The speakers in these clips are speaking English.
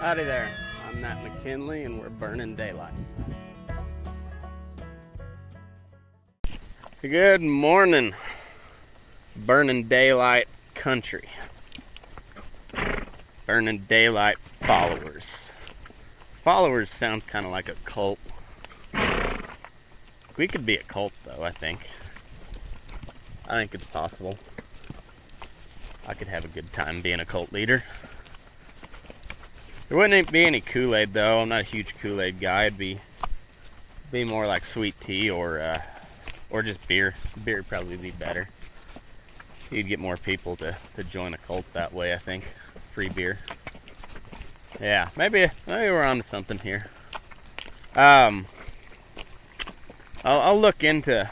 Howdy there. I'm Matt McKinley, and we're burning daylight. Good morning, burning daylight country. Burning daylight followers. Followers sounds kind of like a cult. We could be a cult, though, I think. I think it's possible. I could have a good time being a cult leader. There wouldn't be any Kool-Aid though. I'm not a huge Kool-Aid guy. It'd be be more like sweet tea or uh, or just beer. Beer would probably be better. You'd get more people to, to join a cult that way. I think free beer. Yeah, maybe maybe we're on to something here. Um, I'll, I'll look into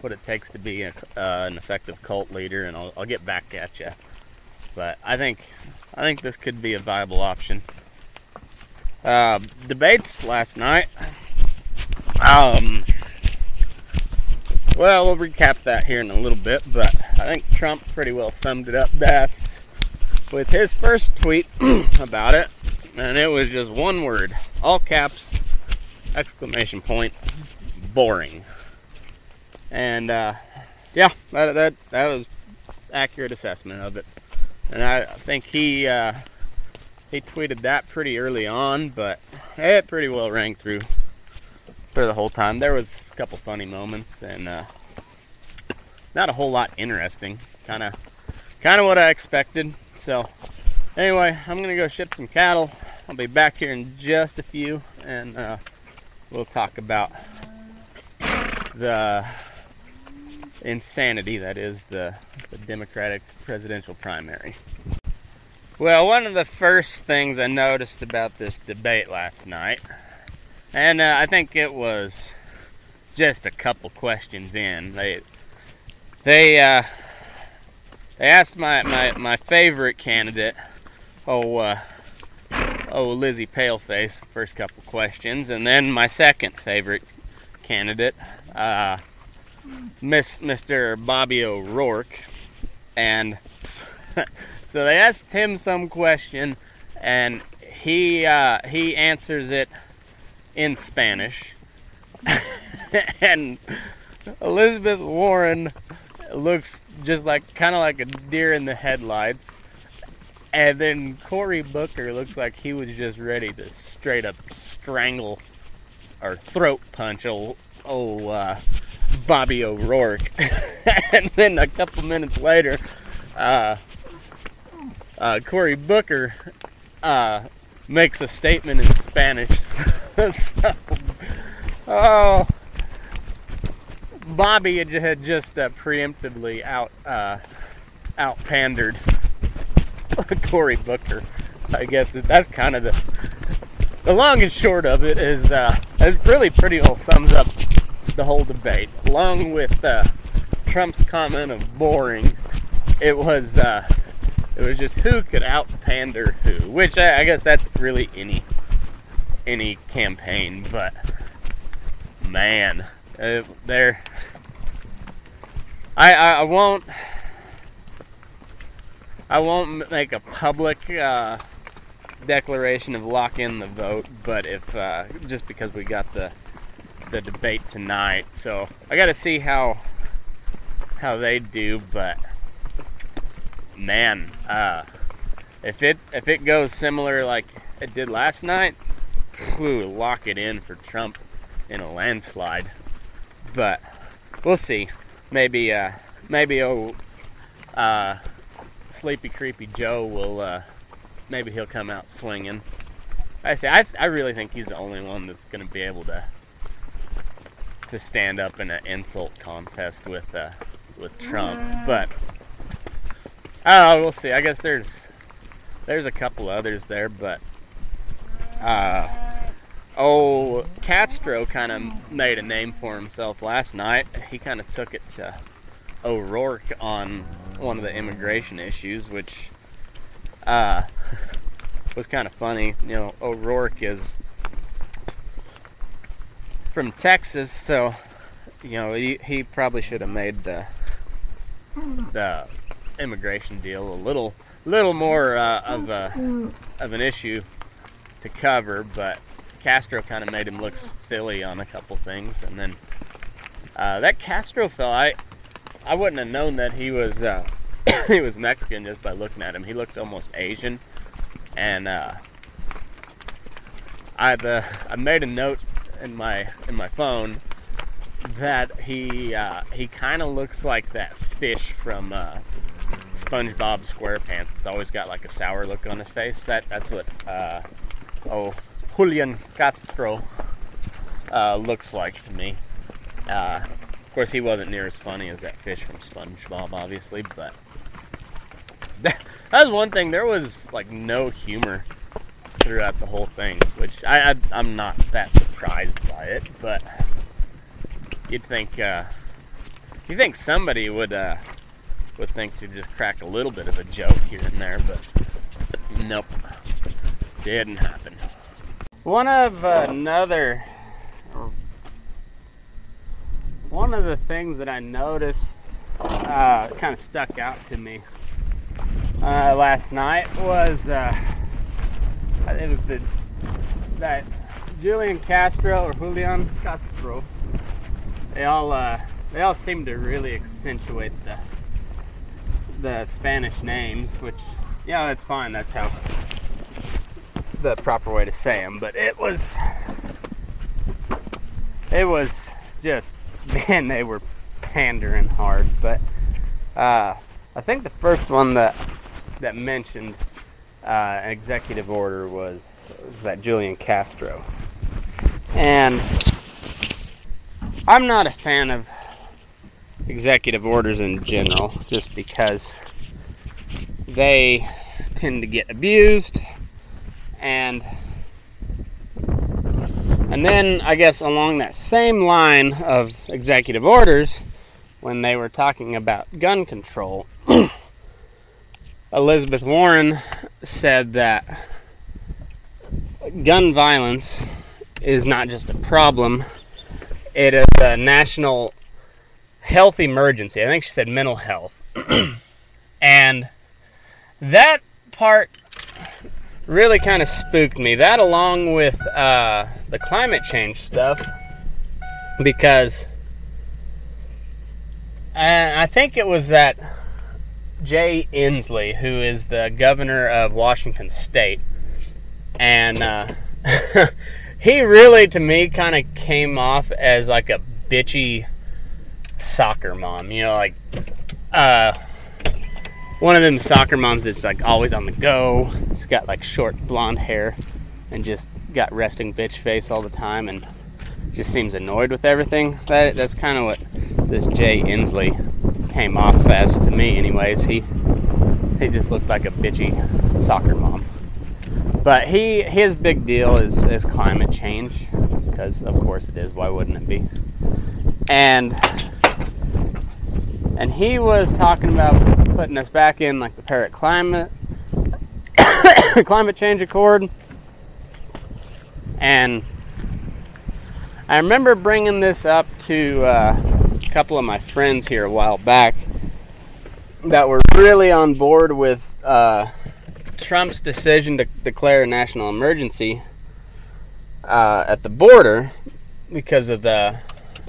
what it takes to be a, uh, an effective cult leader, and I'll, I'll get back at you. But I think I think this could be a viable option. Uh, debates last night. Um, well, we'll recap that here in a little bit, but I think Trump pretty well summed it up best with his first tweet about it, and it was just one word, all caps, exclamation point, boring. And uh, yeah, that, that that was accurate assessment of it, and I think he. Uh, he tweeted that pretty early on, but it pretty well rang through for the whole time. There was a couple funny moments and uh, not a whole lot interesting. Kind of, kind of what I expected. So, anyway, I'm gonna go ship some cattle. I'll be back here in just a few, and uh, we'll talk about the insanity that is the, the Democratic presidential primary. Well, one of the first things I noticed about this debate last night, and uh, I think it was just a couple questions in, they they uh, they asked my, my, my favorite candidate, oh uh, oh Lizzie Paleface, first couple questions, and then my second favorite candidate, uh, Miss Mr. Bobby O'Rourke, and so they asked him some question, and he uh, he answers it in Spanish, and Elizabeth Warren looks just like kind of like a deer in the headlights. And then Cory Booker looks like he was just ready to straight up strangle or throat punch old, old uh, Bobby O'Rourke. and then a couple minutes later, uh, uh, Cory Booker uh, makes a statement in Spanish. so, oh, Bobby had just uh, preemptively out uh, out pandered Cory Booker. I guess that's kind of the the long and short of it is uh, it really pretty well sums up the whole debate. Along with uh, Trump's comment of boring, it was uh, it was just who could out pander who, which I, I guess that's really any any campaign, but man, uh, there. I, I, I won't. I won't make a public uh, declaration of lock in the vote, but if uh, just because we got the the debate tonight, so I got to see how how they do. But man, uh, if it if it goes similar like it did last night, whew, lock it in for Trump in a landslide but we'll see. Maybe, uh, maybe oh, uh, Sleepy Creepy Joe will, uh, maybe he'll come out swinging. I say, I, I really think he's the only one that's going to be able to to stand up in an insult contest with uh, with Trump. But I don't know. We'll see. I guess there's there's a couple others there, but uh, oh, Castro kind of made a name for himself last night. He kind of took it to O'Rourke on one of the immigration issues, which uh, was kind of funny. You know, O'Rourke is from Texas, so you know he, he probably should have made the the immigration deal a little little more uh, of a of an issue to cover, but Castro kind of made him look silly on a couple things, and then uh, that Castro fella, I I wouldn't have known that he was uh, he was Mexican just by looking at him. He looked almost Asian, and uh, I've uh, I made a note in my in my phone that he uh, he kind of looks like that fish from uh, SpongeBob SquarePants. It's always got like a sour look on his face. That that's what uh, oh Julian Castro uh, looks like to me. Uh, of course, he wasn't near as funny as that fish from SpongeBob, obviously, but that, that was one thing. There was like no humor throughout the whole thing, which I, I am not that surprised by it, but you'd think uh, you think somebody would uh, would think to just crack a little bit of a joke here and there, but nope, didn't happen. One of uh, another, one of the things that I noticed uh, kind of stuck out to me uh, last night was uh, it was the that Julian Castro or Julian Castro. They all uh, they all seem to really accentuate the the Spanish names, which yeah, that's fine. That's how the proper way to say them, but it was it was just man, they were pandering hard. But uh, I think the first one that that mentioned uh, executive order was, was that Julian Castro, and I'm not a fan of executive orders in general, just because they tend to get abused and and then I guess along that same line of executive orders, when they were talking about gun control. Elizabeth Warren said that gun violence is not just a problem, it is a national health emergency. I think she said mental health. and that part really kind of spooked me. That, along with uh, the climate change stuff, because I think it was that Jay Inslee, who is the governor of Washington State, and uh, he really, to me, kind of came off as like a bitchy soccer mom. You know, like uh, one of them soccer moms that's like always on the go. She's got like short blonde hair and just got resting bitch face all the time and just seems annoyed with everything. That that's kind of what this Jay Inslee came off as to me, anyways. He he just looked like a bitchy soccer mom. But he his big deal is is climate change because of course it is. Why wouldn't it be? And and he was talking about putting us back in like the Paris climate climate change accord. And I remember bringing this up to uh, a couple of my friends here a while back that were really on board with uh, Trump's decision to declare a national emergency uh, at the border because of the,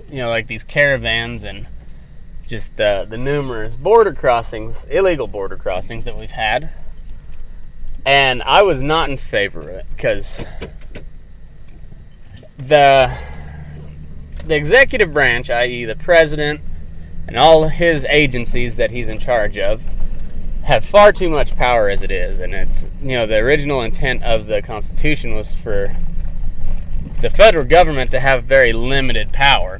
you know, like these caravans and just the, the numerous border crossings, illegal border crossings that we've had. And I was not in favor of it because the the executive branch, i.e., the president and all his agencies that he's in charge of, have far too much power as it is. And it's you know the original intent of the Constitution was for the federal government to have very limited power,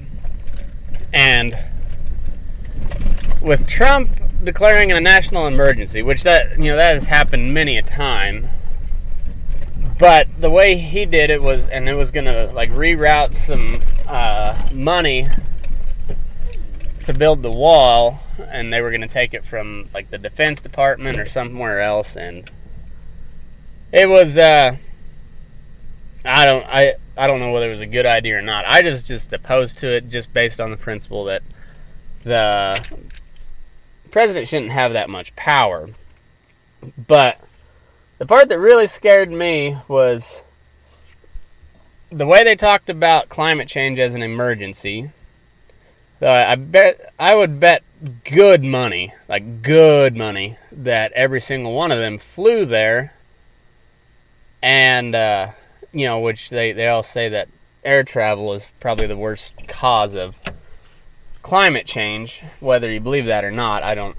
and with Trump declaring a national emergency, which that you know that has happened many a time. But the way he did it was, and it was gonna like reroute some uh, money to build the wall, and they were gonna take it from like the Defense Department or somewhere else, and it was. Uh, I don't. I I don't know whether it was a good idea or not. I just just opposed to it just based on the principle that the president shouldn't have that much power. But the part that really scared me was the way they talked about climate change as an emergency. So I bet I would bet good money, like good money, that every single one of them flew there, and uh, you know, which they they all say that air travel is probably the worst cause of climate change, whether you believe that or not, I don't.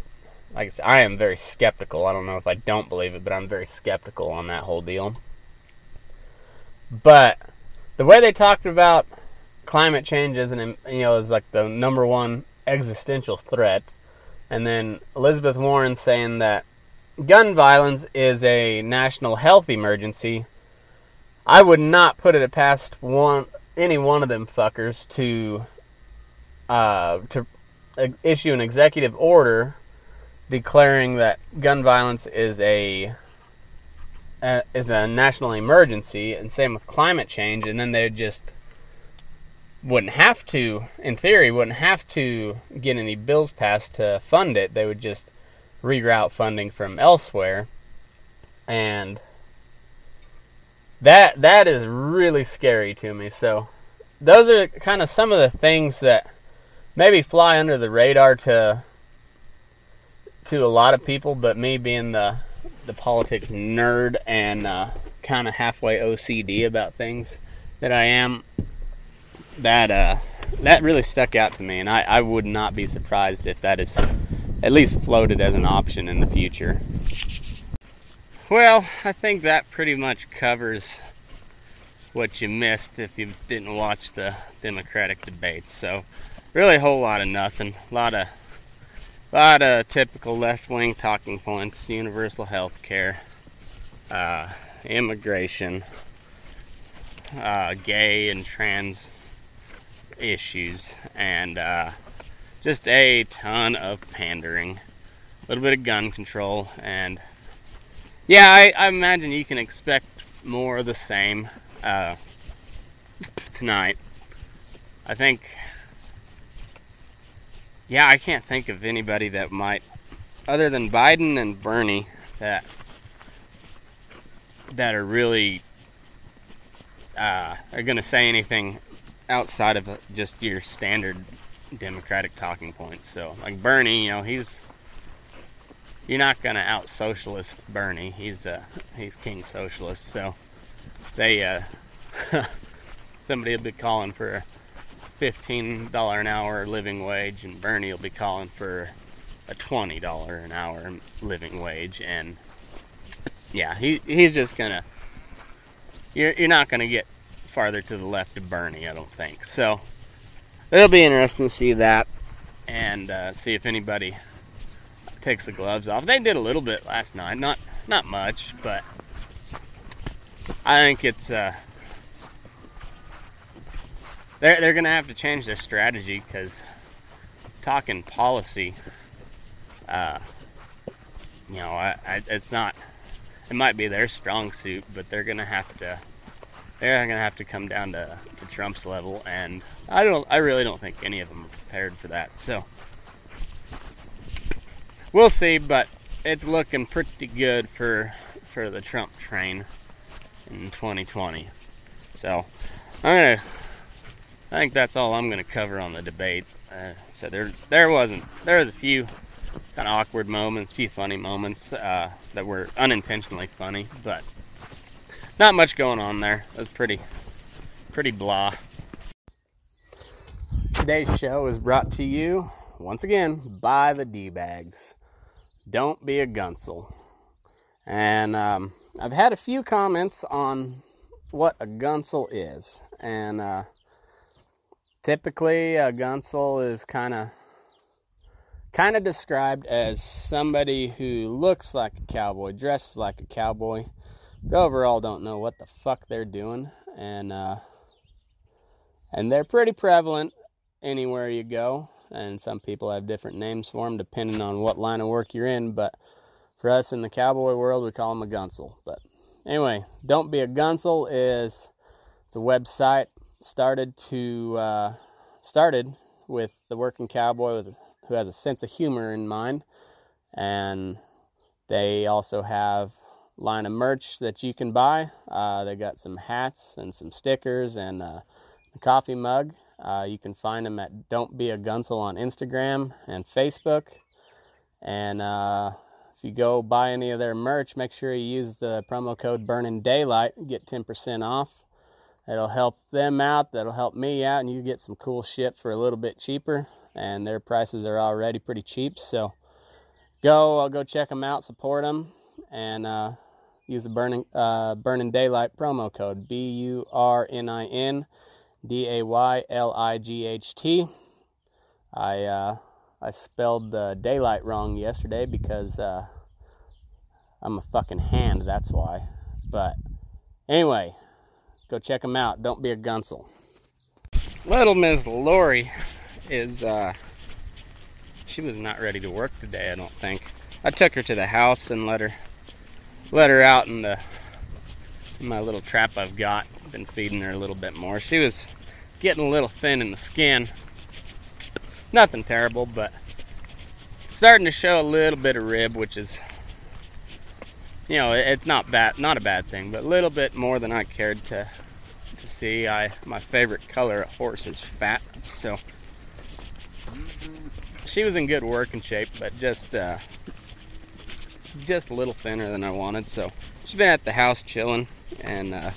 Like I said, I am very skeptical. I don't know if I don't believe it, but I'm very skeptical on that whole deal. But the way they talked about climate change as an you know is like the number one existential threat, and then Elizabeth Warren saying that gun violence is a national health emergency. I would not put it past one any one of them fuckers to uh, to issue an executive order declaring that gun violence is a is a national emergency, and same with climate change, and then they just wouldn't have to, in theory, wouldn't have to get any bills passed to fund it. They would just reroute funding from elsewhere, and that that is really scary to me. So those are kind of some of the things that maybe fly under the radar to to a lot of people, but me being the the politics nerd and uh, kind of halfway OCD about things that I am, that uh, that really stuck out to me, and I, I would not be surprised if that is at least floated as an option in the future. Well, I think that pretty much covers what you missed if you didn't watch the Democratic debates. So really a whole lot of nothing. A lot of lot of typical left-wing talking points: universal health care, uh, immigration, uh, gay and trans issues, and uh, just a ton of pandering, a little bit of gun control, and yeah, I, I imagine you can expect more of the same uh, tonight. I think, yeah, I can't think of anybody that might, other than Biden and Bernie, that that are really uh, are going to say anything outside of just your standard Democratic talking points. So, like Bernie, you know, he's you're not going to out socialist Bernie. He's uh, he's king socialist. So they uh, somebody will be calling for a fifteen dollar an hour living wage, and Bernie will be calling for a twenty dollar an hour living wage, and yeah, he he's just gonna. You're you're not gonna get farther to the left of Bernie, I don't think. So it'll be interesting to see that and uh, see if anybody takes the gloves off. They did a little bit last night, not not much, but I think it's uh, they're they're gonna have to change their strategy because talking policy, uh, you know, I, I, it's not. It might be their strong suit, but they're gonna have to they're gonna have to come down to, to Trump's level, and I don't, I really don't think any of them are prepared for that. So we'll see, but it's looking pretty good for for the Trump train in 2020. So I'm gonna, I think that's all I'm gonna cover on the debate. Uh, so there, there wasn't, there was a few kind of awkward moments, a few funny moments uh, that were unintentionally funny, but not much going on there. It was pretty, pretty blah. Today's show is brought to you once again by the D bags. Don't be a gunsel. And um, I've had a few comments on what a gunsel is, and uh, typically a gunsel is kind of kind of described as somebody who looks like a cowboy, dresses like a cowboy, but overall don't know what the fuck they're doing and uh, and they're pretty prevalent anywhere you go and some people have different names for them depending on what line of work you're in but for us in the cowboy world we call them a gunsel but anyway don't be a gunsel is it's a website started to uh, started with the working cowboy with, who has a sense of humor in mind and they also have line of merch that you can buy. Uh, they got some hats and some stickers and uh, a coffee mug. Uh, you can find them at Don't Be a Gunsel on Instagram and Facebook. And uh, if you go buy any of their merch, make sure you use the promo code Burning Daylight get 10% off. It'll help them out. That'll help me out, and you get some cool shit for a little bit cheaper. And their prices are already pretty cheap, so go. I'll go check them out, support them, and uh, use the burning uh, burning daylight promo code B U R N I N D A Y L I G H T. I uh, I spelled the daylight wrong yesterday because uh, I'm a fucking hand. That's why. But anyway, go check them out. Don't be a gunsel. Little Miss Lori is uh, she was not ready to work today. I don't think. I took her to the house and let her let her out in the in my little trap I've got. Been feeding her a little bit more. She was getting a little thin in the skin. Nothing terrible, but starting to show a little bit of rib, which is you know, it's not bad, not a bad thing, but a little bit more than I cared to to see. I my favorite color of horse is fat, so she was in good working shape, but just uh, just a little thinner than I wanted. So she's been at the house chilling, and uh,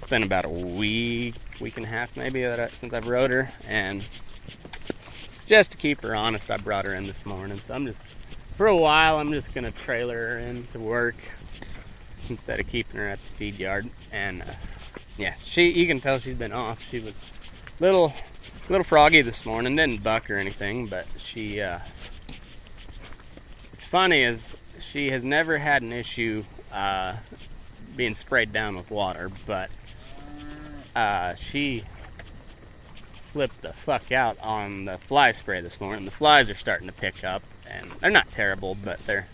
it's been about a week, week and a half maybe I, since I've rode her. And just to keep her honest, I brought her in this morning. So I'm just, for a while, I'm just gonna trailer her in to work instead of keeping her at the feed yard. And uh, yeah, she, you can tell she's been off. She was little, little froggy this morning. Didn't buck or anything, but she. Uh, funny is she has never had an issue uh, being sprayed down with water, but uh, she flipped the fuck out on the fly spray this morning. The flies are starting to pick up, and they're not terrible, but they're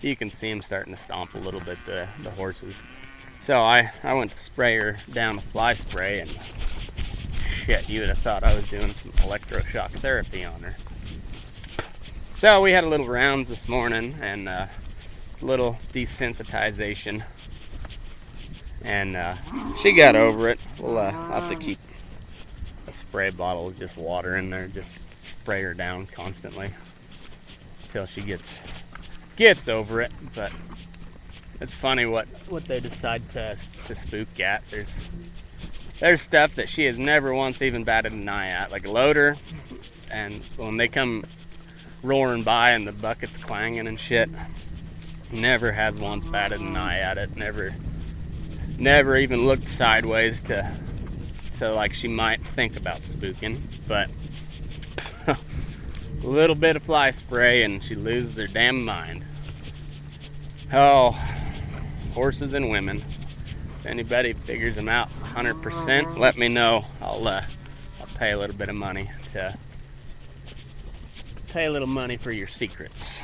you can see them starting to stomp a little bit the the horses. So I I went to spray her down with fly spray, and shit, you would have thought I was doing some electroshock therapy on her. So we had a little rounds this morning, and uh, a little desensitization and uh, she got over it. We'll uh, have to keep a spray bottle of just water in there, just spray her down constantly until she gets gets over it. But it's funny what what they decide to to spook at. There's there's stuff that she has never once even batted an eye at, like a loader, and when they come roaring by and the bucket's clanging and shit, never has once batted an eye at it. Never never even looked sideways to to like she might think about spooking, but a little bit of fly spray and she loses her damn mind. Oh, horses and women. If anybody figures them out 100%, let me know. I'll uh, I'll pay a little bit of money to pay a little money for your secrets.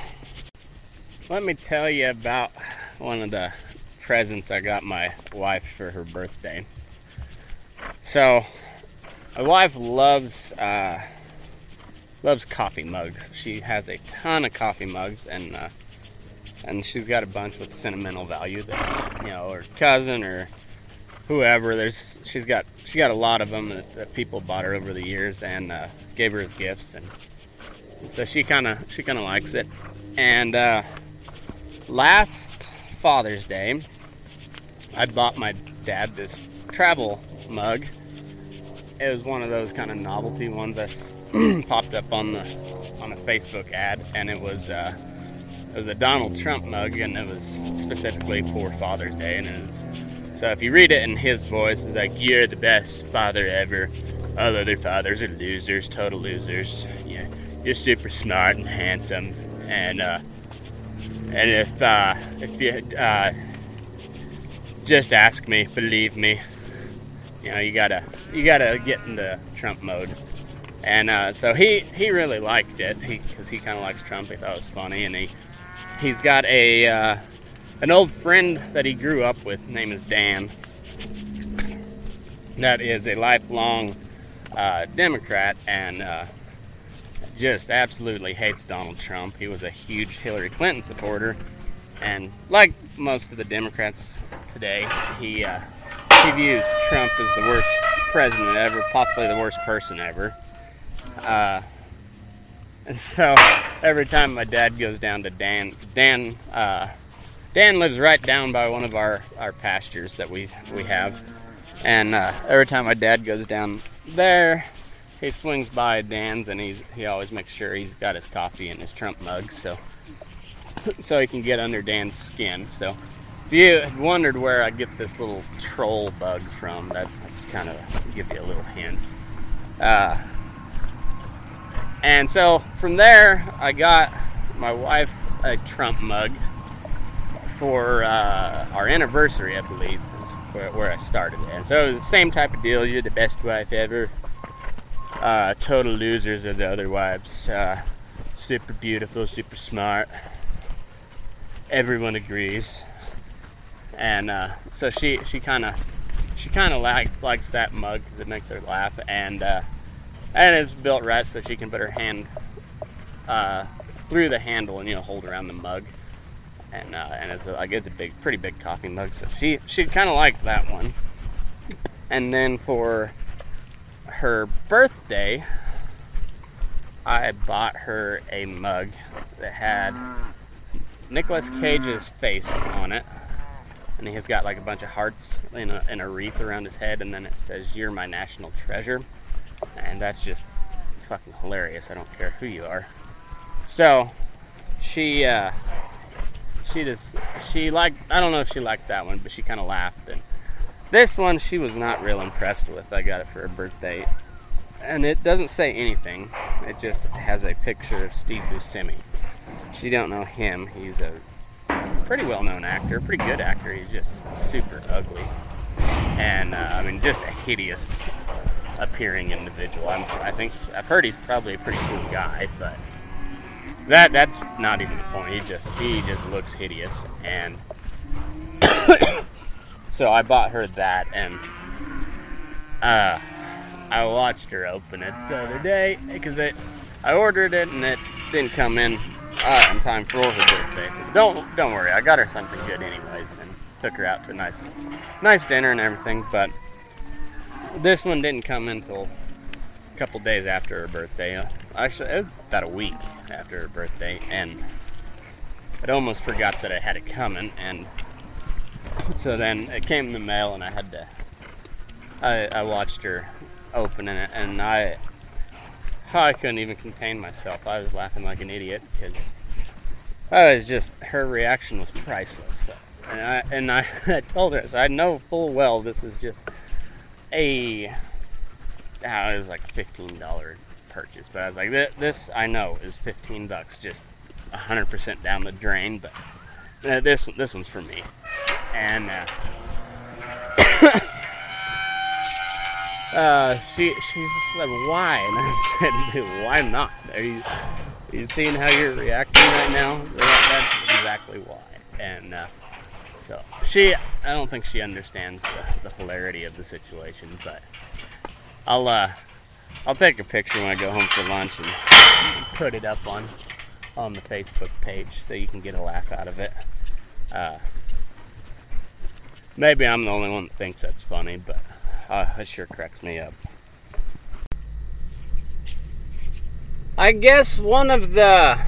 Let me tell you about one of the presents I got my wife for her birthday. So, my wife loves uh, loves coffee mugs. She has a ton of coffee mugs, and uh, and she's got a bunch with sentimental value that you know, her cousin or whoever. There's she's got she got a lot of them that, that people bought her over the years and uh, gave her as gifts, and so she kind of she kind of likes it. And uh, last Father's Day, I bought my dad this travel mug. It was one of those kind of novelty ones that popped up on the on a Facebook ad, and it was uh, it was a Donald Trump mug, and it was specifically for Father's Day, and it was so if you read it in his voice, it's like you're the best father ever. All other fathers are losers, total losers. Yeah, you're super smart and handsome, and uh, and if uh, if you uh, just ask me, believe me. You know, you gotta you gotta get into Trump mode. And uh, so he he really liked it because he, he kind of likes Trump. He thought it was funny, and he he's got a uh, an old friend that he grew up with. Name is Dan. That is a lifelong uh, Democrat and uh, just absolutely hates Donald Trump. He was a huge Hillary Clinton supporter, and like most of the Democrats today, he uh, he views Trump as the worst president ever, possibly the worst person ever. And so every time my dad goes down to Dan, Dan, uh, Dan lives right down by one of our, our pastures that we we have, and uh, every time my dad goes down there, he swings by Dan's and he's he always makes sure he's got his coffee in his Trump mug, so so he can get under Dan's skin. So if you wondered where I get this little troll bug from, that's, that's kind of give you a little hint. Uh, and so from there, I got my wife a Trump mug for uh, our anniversary, I believe, is where, I started. And so it was the same type of deal. You're the best wife ever. Uh, total losers are the other wives. Uh, super beautiful, super smart. Everyone agrees and uh, so she she kind of she kind of like likes that mug because it makes her laugh, and uh, and it's built right so she can put her hand uh, through the handle and you know hold around the mug, and uh, and it's a, like it's a big, pretty big coffee mug. So she she kind of liked that one, and then for her birthday, I bought her a mug that had Nicolas Cage's face on it and he's got like a bunch of hearts in a, in a wreath around his head, and then it says, You're my national treasure. And that's just fucking hilarious. I don't care who you are. So, she, uh, she just, she liked, I don't know if she liked that one, but she kind of laughed. And this one she was not real impressed with. I got it for her birthday. And it doesn't say anything, it just has a picture of Steve Buscemi. She don't know him. He's a pretty well known actor, pretty good actor. He's just super ugly. And uh, I mean, just a hideous, appearing individual. I'm, I think I've heard he's probably a pretty cool guy, but that that's not even the point. He just he just looks hideous, and so I bought her that, and uh, I watched her open it the other day because it I ordered it and it didn't come in uh, in time for her birthday. So don't don't worry, I got her something good anyways, and took her out to a nice nice dinner and everything. But this one didn't come until a couple days after her birthday. Actually, about a week after her birthday, and I'd almost forgot that I had it coming. And so then it came in the mail, and I had to. I, I watched her opening it, and I I couldn't even contain myself. I was laughing like an idiot because I was just her reaction was priceless. So, and I and I, I told her so I know full well this is just a oh, it was like fifteen dollar purchase, but I was like this, this I know is fifteen bucks just hundred percent down the drain, but uh, this this one's for me, and. Uh, uh, she she's just like, why? And I said, why not? Are you are you seeing how you're reacting right now? That, that's exactly why. And uh, so she, I don't think she understands the, the hilarity of the situation, but I'll uh, I'll take a picture when I go home for lunch and put it up on on the Facebook page so you can get a laugh out of it. Uh, maybe I'm the only one that thinks that's funny, but uh, it sure cracks me up. I guess one of the,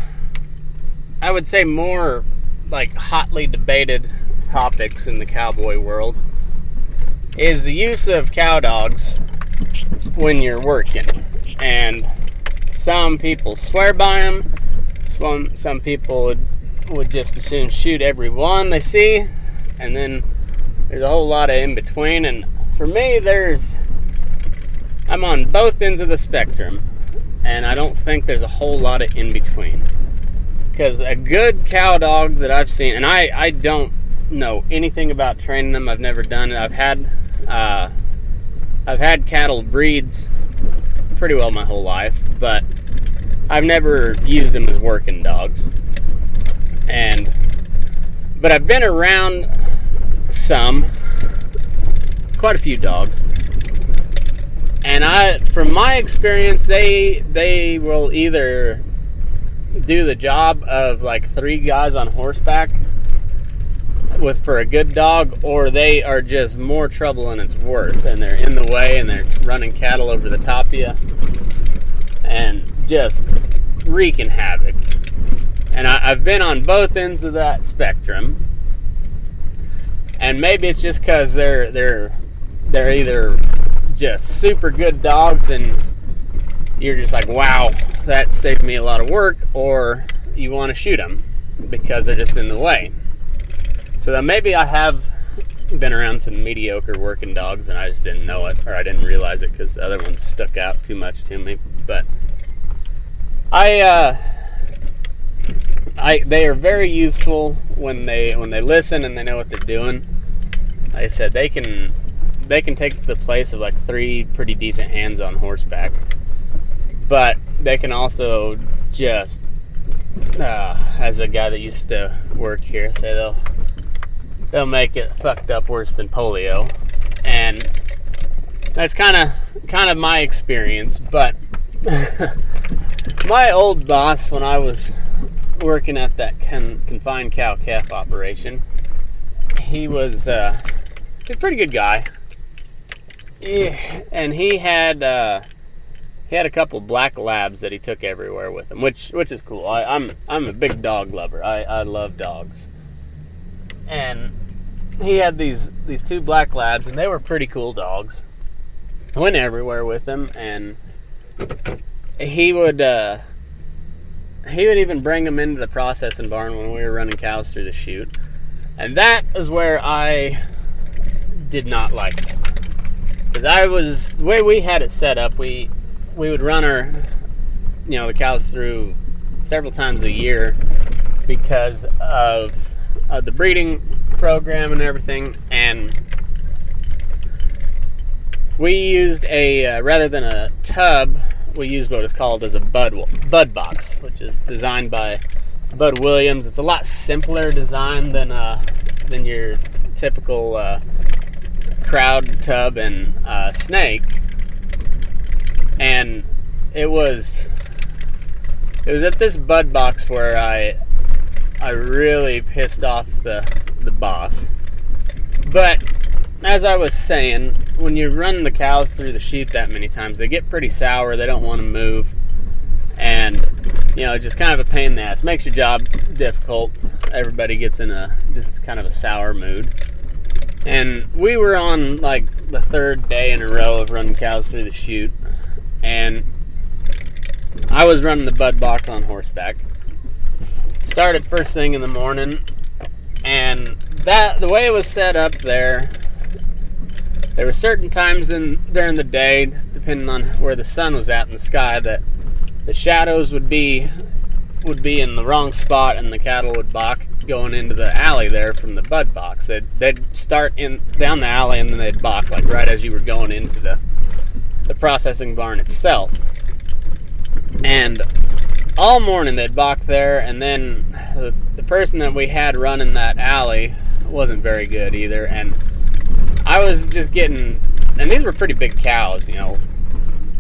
I would say, more like hotly debated topics in the cowboy world is the use of cow dogs when you're working. And some people swear by them, some, some people would, would just as soon shoot every one they see, and then there's a whole lot of in between. And for me, there's I'm on both ends of the spectrum, and I don't think there's a whole lot of in between. Because a good cow dog that I've seen, and I I don't know anything about training them. I've never done it. I've had uh, I've had cattle breeds pretty well my whole life, but I've never used them as working dogs. And but I've been around some quite a few dogs. And I from my experience they they will either do the job of like three guys on horseback with for a good dog or they are just more trouble than it's worth and they're in the way and they're running cattle over the top of you and just wreaking havoc and I, have been on both ends of that spectrum and maybe it's just because they're they're they're either just super good dogs and you're just like, wow, that saved me a lot of work, or you want to shoot them because they're just in the way. So then maybe I have been around some mediocre working dogs and I just didn't know it or I didn't realize it because the other ones stuck out too much to me. But I, uh, I, they are very useful when they when they listen and they know what they're doing. Like I said, they can they can take the place of like three pretty decent hands on horseback, but they can also just, uh, as a guy that used to work here, say they'll they'll make it fucked up worse than polio, and that's kind of kind of my experience. But my old boss, when I was working at that con- confined cow calf operation, he was uh, a pretty good guy. Yeah, and he had uh, he had a couple black labs that he took everywhere with him, which which is cool. I, am I'm, I'm a big dog lover. I, I love dogs, and he had these these two black labs, and they were pretty cool dogs. I went everywhere with them, and he would uh, he would even bring them into the processing barn when we were running cows through the chute, and that is where I did not like it because I was the way we had it set up. We we would run our you know the cows through several times a year because of, of the breeding program and everything, and we used a uh, rather than a tub, we used what is called as a bud bud box, which is designed by Bud Williams. It's a lot simpler design than uh, than your typical uh, crowd tub and uh, snake, and it was it was at this bud box where I I really pissed off the the boss. But as I was saying, when you run the cows through the chute that many times, they get pretty sour. They don't want to move, and you know, just kind of a pain in the ass. Makes your job difficult. Everybody gets in a just kind of a sour mood. And we were on like the third day in a row of running cows through the chute, and I was running the bud box on horseback. Started first thing in the morning, and that the way it was set up there there were certain times in during the day, depending on where the sun was at in the sky, that the shadows would be would be in the wrong spot, and the cattle would balk going into the alley there from the bud box. They'd, they'd start in down the alley, and then they'd balk like right as you were going into the the processing barn itself. And all morning they'd balk there, and then the, the person that we had running that alley wasn't very good either, and I was just getting, and these were pretty big cows, you know,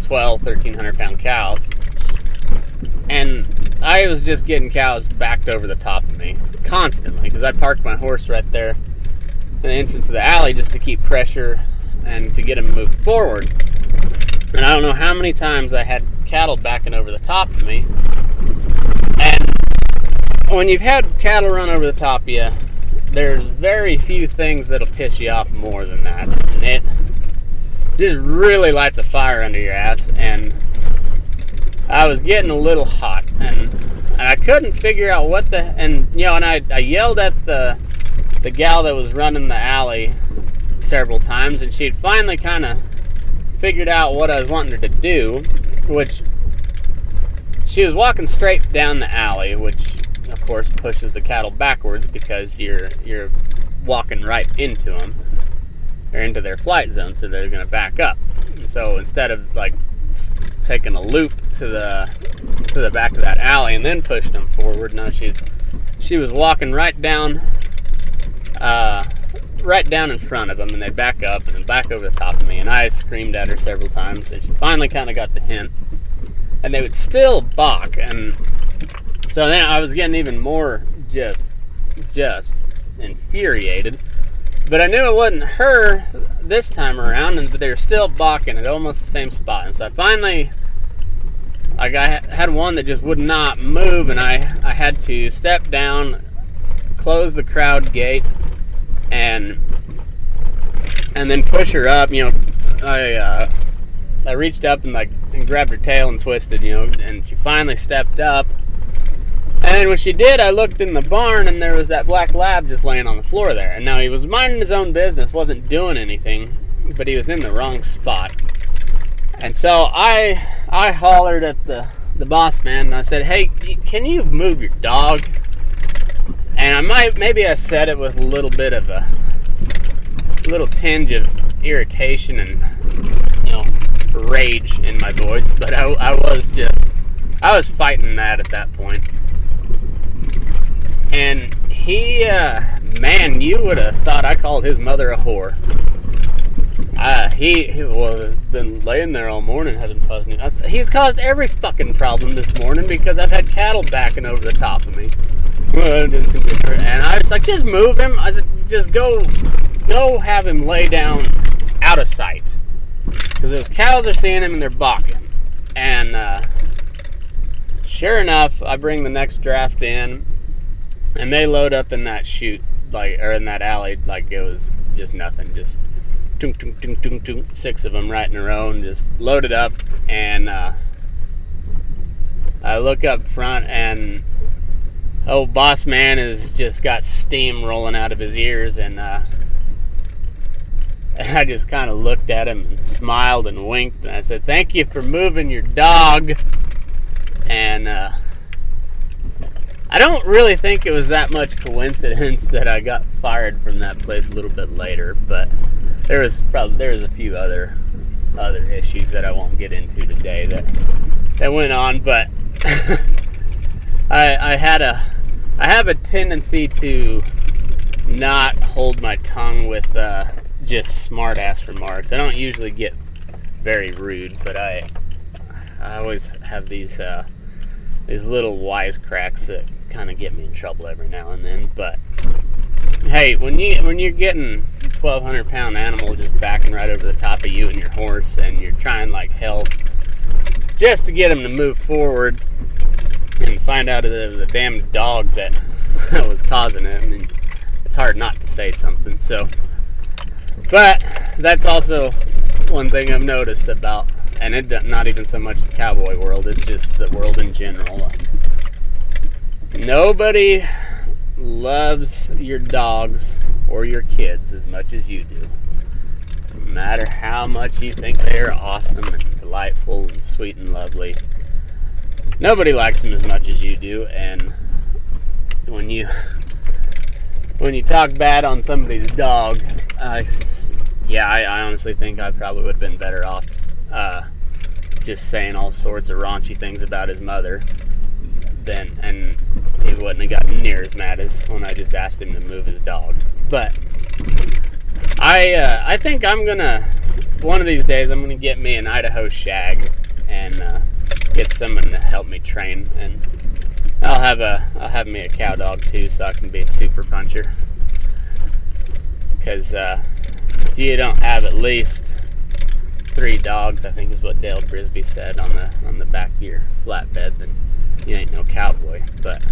12, 1300 pound cows. And I was just getting cows backed over the top of me constantly because I parked my horse right there in the entrance of the alley just to keep pressure and to get them moved forward. And I don't know how many times I had cattle backing over the top of me. And when you've had cattle run over the top of you, there's very few things that'll piss you off more than that. And it just really lights a fire under your ass. And I was getting a little hot, and and I couldn't figure out what the and you know, and I, I yelled at the the gal that was running the alley several times, and she'd finally kind of figured out what I was wanting her to do, which she was walking straight down the alley, which of course, pushes the cattle backwards because you're you're walking right into them or into their flight zone, so they're going to back up. And so instead of like taking a loop to the to the back of that alley and then pushing them forward, no, she she was walking right down, uh, right down in front of them, and they'd back up and then back over the top of me. And I screamed at her several times, and she finally kind of got the hint. And they would still balk, and so then I was getting even more just, just infuriated. But I knew it wasn't her this time around, and but they were still balking at almost the same spot. And so I finally, like I had one that just would not move, and I, I had to step down, close the crowd gate, and and then push her up. You know, I uh, I reached up and like and grabbed her tail and twisted. You know, and she finally stepped up and when she did, I looked in the barn and there was that black lab just laying on the floor there. And now he was minding his own business, wasn't doing anything, but he was in the wrong spot. And so I I hollered at the the boss man and I said, "Hey, can you move your dog?" And I might maybe I said it with a little bit of a little tinge of irritation and you know rage in my voice, but I, I was just I was fighting that at that point. and he, uh, man, you would have thought I called his mother a whore. Uh, he, he well, been laying there all morning, hasn't caused any. He's caused every fucking problem this morning because I've had cattle backing over the top of me. And I was like, just move him. I said, just go, go have him lay down out of sight. Because those cows are seeing him and they're balking. And uh, sure enough, I bring the next draft in, and they load up in that chute like or in that alley like it was just nothing just tunk, tunk, tunk, tunk, tunk, six of them right in a row and just loaded up and uh, i look up front and oh boss man has just got steam rolling out of his ears and uh, and I just kind of looked at him and smiled and winked and I said, "Thank you for moving your dog." And uh, I don't really think it was that much coincidence that I got fired from that place a little bit later, but there was probably there was a few other other issues that I won't get into today that that went on, but I, I had a have a tendency to not hold my tongue with uh, just smart ass remarks. I don't usually get very rude, but I I always have these uh, these little wisecracks that kind of get me in trouble every now and then. But hey, when you when you're getting 1,200 pound animal just backing right over the top of you and your horse, and you're trying like hell just to get him to move forward, and find out that it was a damn dog that was causing it, I mean, it's hard not to say something. So, but that's also one thing I've noticed about, and it not even so much the cowboy world; it's just the world in general. Nobody loves your dogs or your kids as much as you do. No matter how much you think they're awesome and delightful and sweet and lovely, nobody likes them as much as you do. And when you when you talk bad on somebody's dog, uh, yeah, I, I, honestly think I probably would have been better off uh, just saying all sorts of raunchy things about his mother then and he wouldn't have gotten near as mad as when I just asked him to move his dog. But I uh, I think I'm gonna one of these days I'm gonna get me an Idaho shag and uh, get someone to help me train and I'll have a I'll have me a cow dog too so I can be a super puncher because uh, if you don't have at least three dogs I think is what Dale Brisby said on the on the back of your flatbed then you ain't no cowboy. But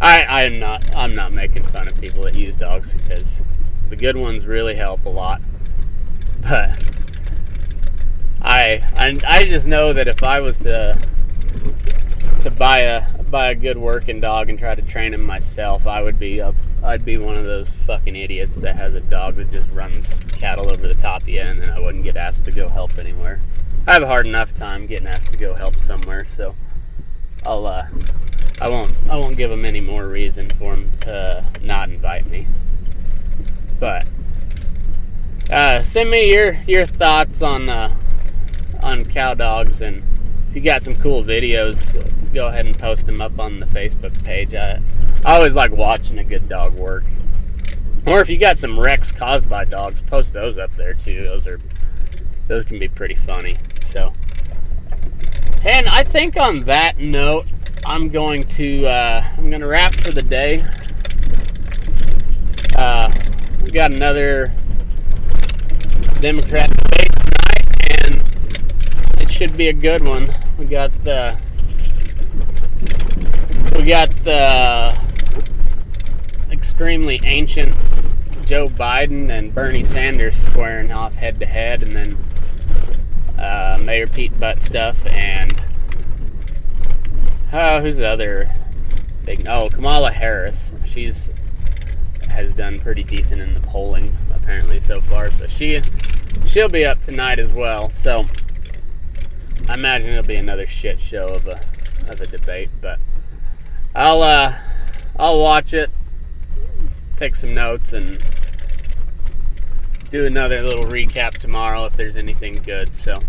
I I'm not I'm not making fun of people that use dogs because the good ones really help a lot. But I I, I just know that if I was to to buy a buy a good working dog and try to train him myself, I would be a I'd be one of those fucking idiots that has a dog that just runs cattle over the top of you, and then I wouldn't get asked to go help anywhere. I have a hard enough time getting asked to go help somewhere, so I'll uh, I won't I won't give them any more reason for them to not invite me. But uh, send me your your thoughts on uh, on cow dogs and you got some cool videos, go ahead and post them up on the Facebook page. I, I always like watching a good dog work. Or if you got some wrecks caused by dogs, post those up there too. Those are those can be pretty funny. So and I think on that note, I'm going to uh, I'm going to wrap for the day. Uh, we got another Democrat debate tonight, and it should be a good one. We got the we got the extremely ancient Joe Biden and Bernie Sanders squaring off head to head, and then uh, Mayor Pete Butt stuff, and uh, who's the other big? Oh, Kamala Harris. She's has done pretty decent in the polling apparently so far. So she she'll be up tonight as well. So I imagine it'll be another shit show of a of a debate, but I'll uh, I'll watch it, take some notes, and do another little recap tomorrow if there's anything good. So,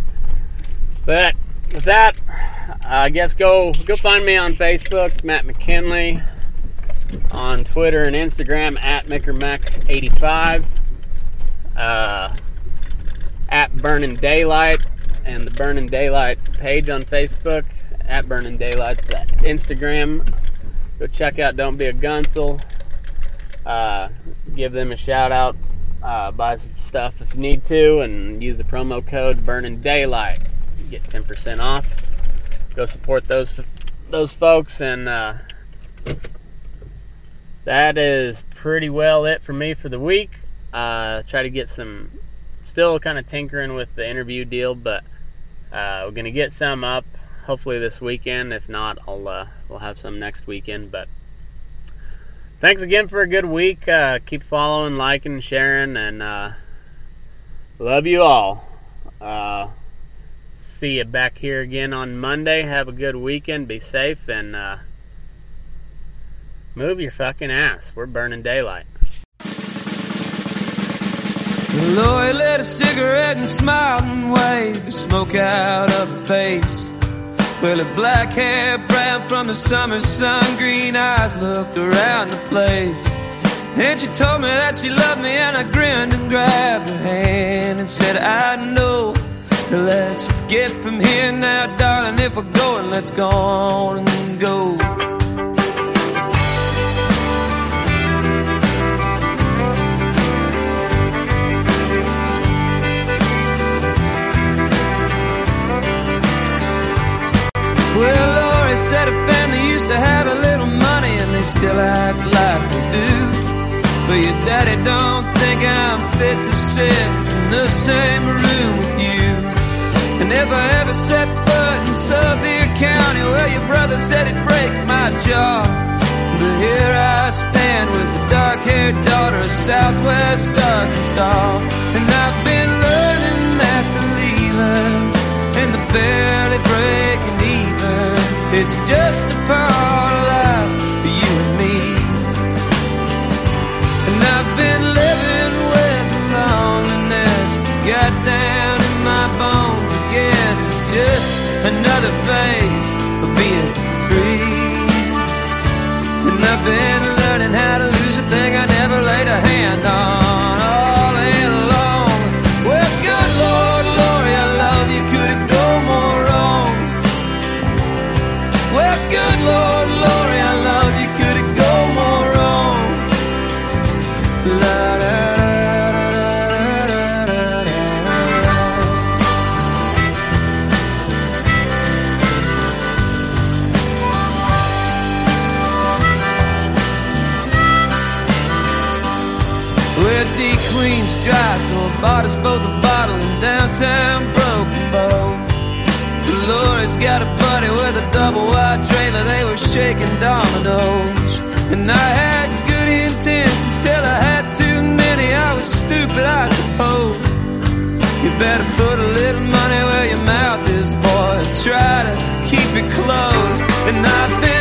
but with that, I guess go go find me on Facebook, Matt McKinley, on Twitter and Instagram at MickerMac85, uh, at Burning Daylight, and the Burning Daylight page on Facebook at Burning Daylight's Instagram. Go check out Don't Be a Gunsel. Uh, give them a shout out uh, buy some stuff if you need to, and use the promo code Burning Daylight. Get 10% off. Go support those those folks, and uh, that is pretty well it for me for the week. Uh, try to get some, still kind of tinkering with the interview deal, but uh, we're gonna get some up hopefully this weekend. If not, I'll uh, we'll have some next weekend, but thanks again for a good week. Uh, keep following, liking, sharing, and uh, love you all. Uh, see you back here again on Monday. Have a good weekend. Be safe and uh, move your fucking ass. We're burning daylight. Lorrie lit a cigarette and smiled and waved the smoke out of her face. Well, her black hair brown from the summer sun, green eyes looked around the place. And she told me that she loved me, and I grinned and grabbed her hand and said, I know. Let's get from here now, darling. If we're going, let's go on and go. Well, Lorrie said her family used to have a little money and they still act like they do. But your daddy don't think I'm fit to sit in the same room with you. I ever set foot in Sevier County, well, your brother said it'd break my jaw. But here I stand with a dark-haired daughter of Southwest Arkansas, and I've been learning that believing in the barely breaking. It's just a part of life for you and me. And I've been living with loneliness. It's got down in my bones. I guess it's just another phase of being free. And I've been learning how to lose a thing I never laid a hand on a wide trailer, they were shaking dominoes. And I had good intentions, still I had too many, I was stupid, I suppose. You better put a little money where your mouth is, boy. Try to keep it closed. And I've been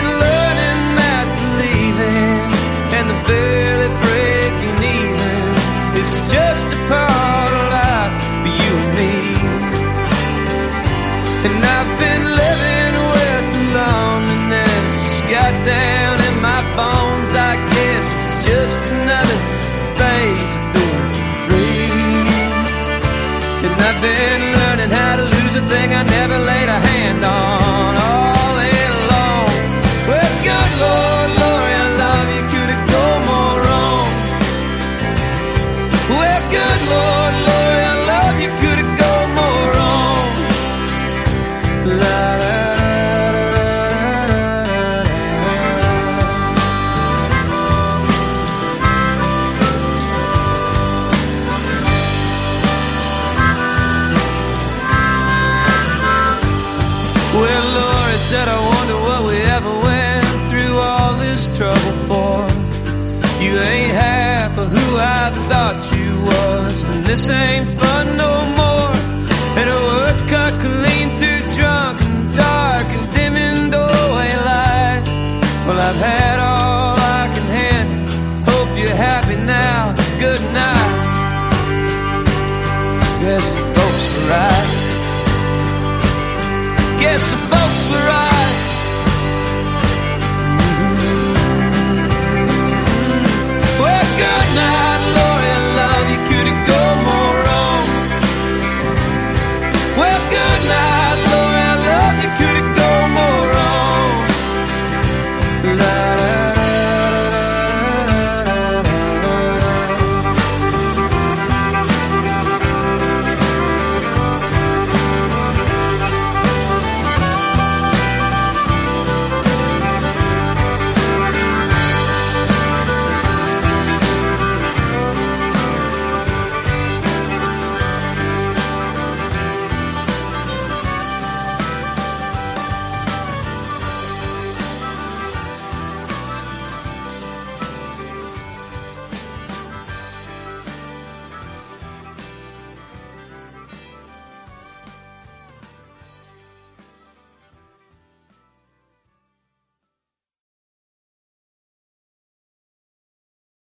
and